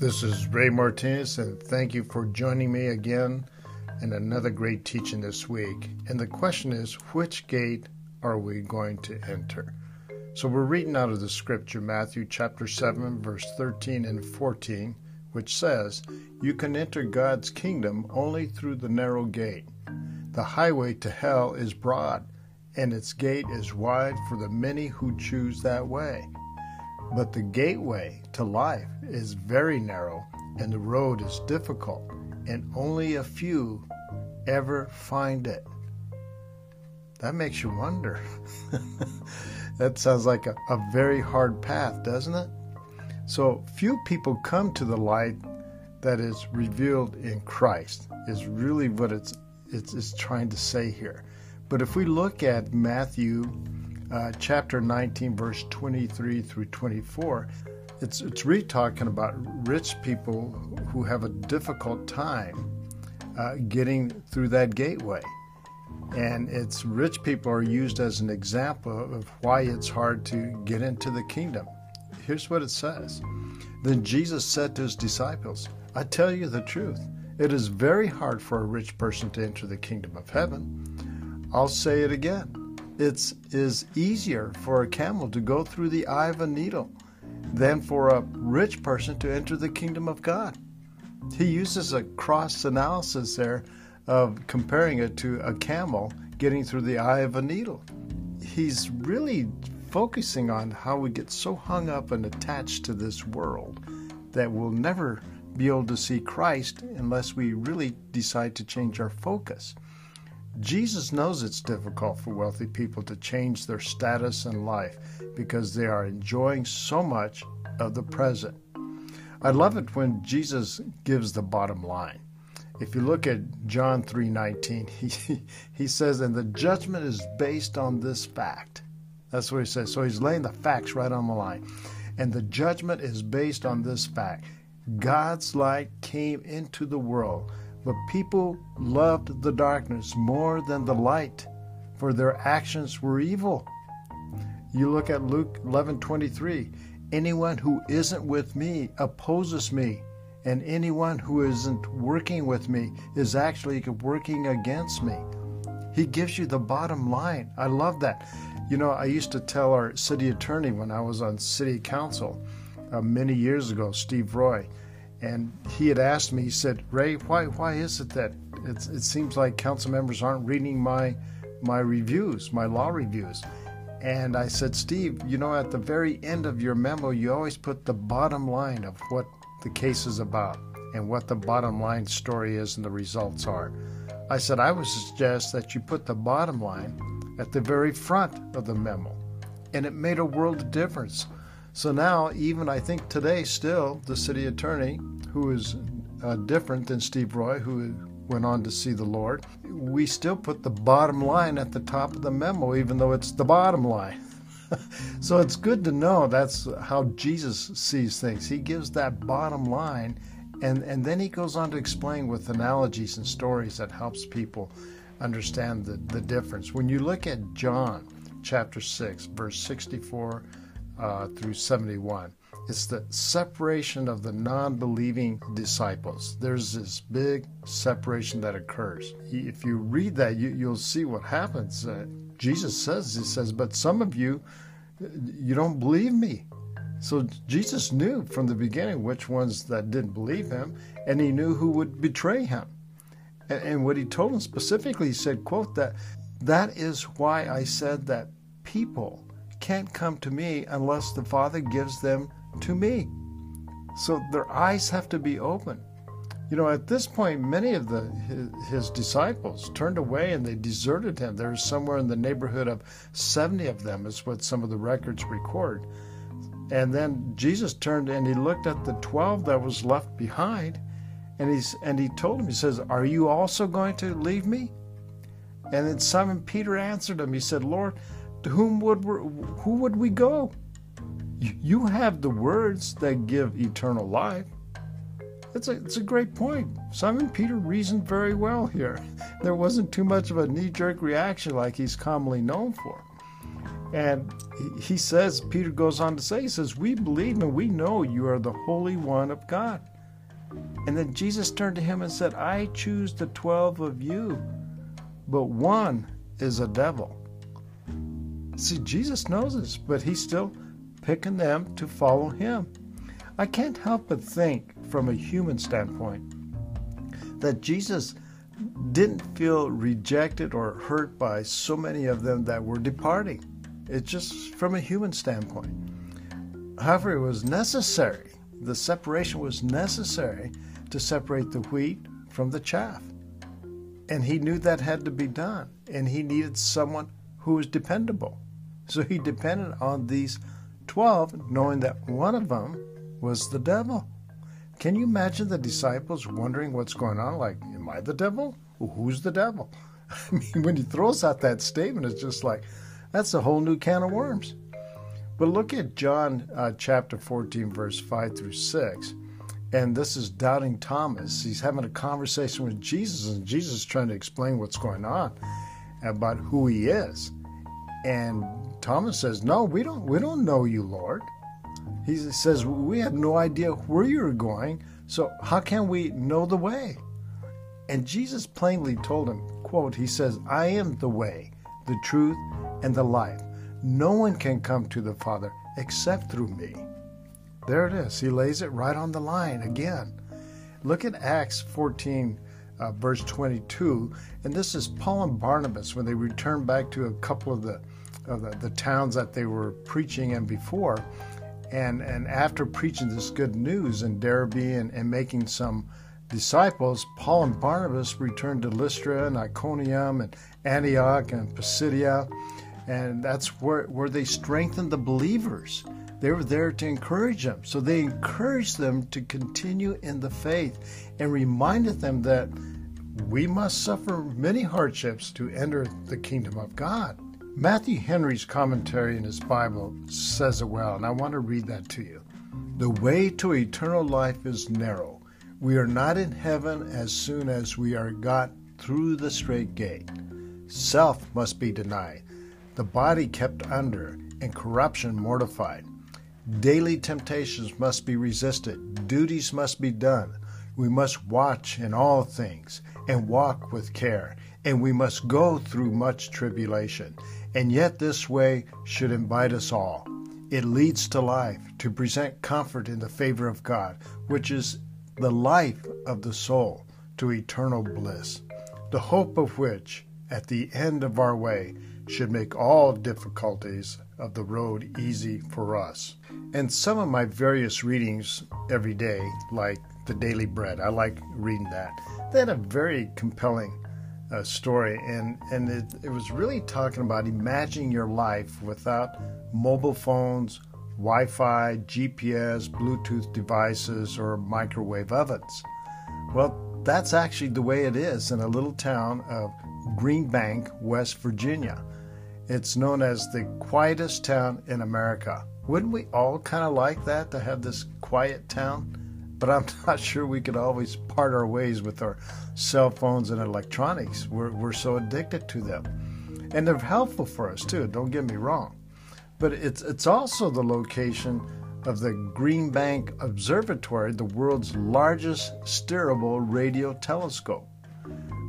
This is Ray Martinez, and thank you for joining me again in another great teaching this week. And the question is, which gate are we going to enter? So we're reading out of the scripture, Matthew chapter 7, verse 13 and 14, which says, You can enter God's kingdom only through the narrow gate. The highway to hell is broad, and its gate is wide for the many who choose that way. But the gateway to life is very narrow, and the road is difficult, and only a few ever find it. That makes you wonder. that sounds like a, a very hard path, doesn't it? So, few people come to the light that is revealed in Christ, is really what it's, it's, it's trying to say here. But if we look at Matthew uh, chapter 19, verse 23 through 24, it's, it's really talking about rich people who have a difficult time uh, getting through that gateway. And it's rich people are used as an example of why it's hard to get into the kingdom. Here's what it says Then Jesus said to his disciples, I tell you the truth. It is very hard for a rich person to enter the kingdom of heaven. I'll say it again it is easier for a camel to go through the eye of a needle than for a rich person to enter the kingdom of God. He uses a cross analysis there of comparing it to a camel getting through the eye of a needle. He's really focusing on how we get so hung up and attached to this world that we'll never be able to see Christ unless we really decide to change our focus. Jesus knows it's difficult for wealthy people to change their status in life because they are enjoying so much of the present. I love it when Jesus gives the bottom line. If you look at John 3:19, he he says and the judgment is based on this fact. That's what he says. So he's laying the facts right on the line. And the judgment is based on this fact. God's light came into the world but people loved the darkness more than the light, for their actions were evil. You look at Luke 11:23. Anyone who isn't with me opposes me, and anyone who isn't working with me is actually working against me. He gives you the bottom line. I love that. You know, I used to tell our city attorney when I was on city council uh, many years ago, Steve Roy, and he had asked me, he said, Ray, why, why is it that it seems like council members aren't reading my, my reviews, my law reviews? And I said, Steve, you know, at the very end of your memo, you always put the bottom line of what the case is about and what the bottom line story is and the results are. I said, I would suggest that you put the bottom line at the very front of the memo. And it made a world of difference. So now, even I think today, still, the city attorney, who is uh, different than Steve Roy, who went on to see the Lord, we still put the bottom line at the top of the memo, even though it's the bottom line. so it's good to know that's how Jesus sees things. He gives that bottom line, and, and then he goes on to explain with analogies and stories that helps people understand the, the difference. When you look at John chapter 6, verse 64 uh, through 71. It's the separation of the non believing disciples. There's this big separation that occurs. If you read that, you, will see what happens. Uh, Jesus says, He says, But some of you, you don't believe me. So Jesus knew from the beginning which ones that didn't believe him, and he knew who would betray him. And, and what he told them specifically, he said, quote, that that is why I said that people can't come to me unless the Father gives them to me. So their eyes have to be open. You know, at this point, many of the his, his disciples turned away and they deserted him. There's somewhere in the neighborhood of 70 of them, is what some of the records record. And then Jesus turned and he looked at the 12 that was left behind, and he's and he told him, he says, "Are you also going to leave me?" And then Simon Peter answered him. He said, "Lord, to whom would we, who would we go? You have the words that give eternal life. It's a, it's a great point. Simon Peter reasoned very well here. There wasn't too much of a knee jerk reaction like he's commonly known for. And he says, Peter goes on to say, he says, We believe and we know you are the Holy One of God. And then Jesus turned to him and said, I choose the 12 of you, but one is a devil. See, Jesus knows this, but he's still picking them to follow him. I can't help but think, from a human standpoint, that Jesus didn't feel rejected or hurt by so many of them that were departing. It's just from a human standpoint. However, it was necessary. The separation was necessary to separate the wheat from the chaff. And he knew that had to be done. And he needed someone who was dependable. So he depended on these 12, knowing that one of them was the devil. Can you imagine the disciples wondering what's going on? Like, am I the devil? who's the devil? I mean, when he throws out that statement, it's just like, that's a whole new can of worms. But look at John uh, chapter 14, verse 5 through 6. And this is doubting Thomas. He's having a conversation with Jesus, and Jesus is trying to explain what's going on about who he is. And Thomas says, No, we don't we don't know you, Lord. He says, We have no idea where you're going, so how can we know the way? And Jesus plainly told him, quote, He says, I am the way, the truth, and the life. No one can come to the Father except through me. There it is. He lays it right on the line again. Look at Acts 14, uh, verse 22. And this is Paul and Barnabas when they return back to a couple of the, of the, the towns that they were preaching in before. And, and after preaching this good news in Derbe and, and making some disciples, Paul and Barnabas returned to Lystra and Iconium and Antioch and Pisidia and that's where, where they strengthened the believers. They were there to encourage them. So they encouraged them to continue in the faith and reminded them that we must suffer many hardships to enter the kingdom of God. Matthew Henry's commentary in his Bible says it well, and I want to read that to you. The way to eternal life is narrow. We are not in heaven as soon as we are got through the strait gate. Self must be denied the body kept under, and corruption mortified. Daily temptations must be resisted, duties must be done. We must watch in all things and walk with care, and we must go through much tribulation. And yet, this way should invite us all. It leads to life, to present comfort in the favor of God, which is the life of the soul, to eternal bliss, the hope of which, at the end of our way, should make all difficulties of the road easy for us. And some of my various readings every day, like the Daily Bread, I like reading that. They had a very compelling uh, story, and, and it, it was really talking about imagining your life without mobile phones, Wi Fi, GPS, Bluetooth devices, or microwave ovens. Well, that's actually the way it is in a little town of Green Bank, West Virginia. It's known as the quietest town in America. Wouldn't we all kind of like that to have this quiet town? But I'm not sure we could always part our ways with our cell phones and electronics. We're, we're so addicted to them. And they're helpful for us too, don't get me wrong. But it's, it's also the location of the Green Bank Observatory, the world's largest steerable radio telescope.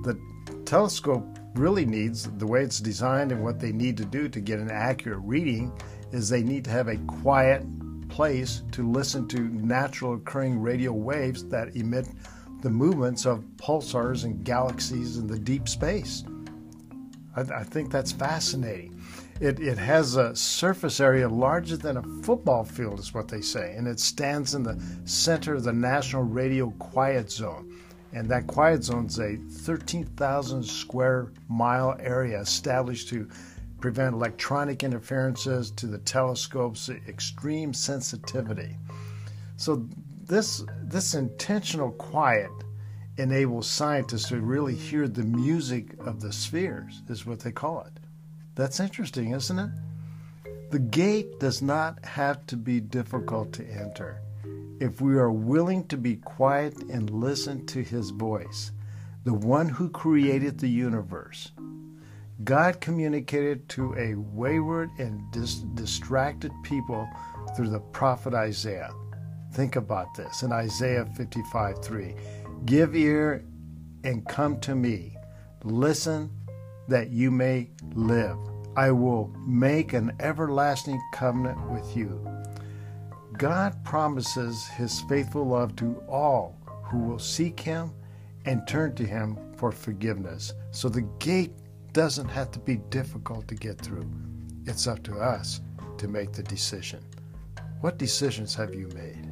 The telescope really needs, the way it's designed and what they need to do to get an accurate reading, is they need to have a quiet place to listen to natural occurring radio waves that emit the movements of pulsars and galaxies in the deep space. I, I think that's fascinating. It, it has a surface area larger than a football field, is what they say, and it stands in the center of the National Radio Quiet Zone. And that quiet zone is a 13,000 square mile area established to prevent electronic interferences to the telescope's extreme sensitivity. So this this intentional quiet enables scientists to really hear the music of the spheres is what they call it. That's interesting, isn't it? The gate does not have to be difficult to enter if we are willing to be quiet and listen to His voice, the one who created the universe. God communicated to a wayward and dis- distracted people through the prophet Isaiah. Think about this in Isaiah 55 3. Give ear and come to me. Listen that you may live. I will make an everlasting covenant with you. God promises his faithful love to all who will seek him and turn to him for forgiveness. So the gate doesn't have to be difficult to get through. It's up to us to make the decision. What decisions have you made?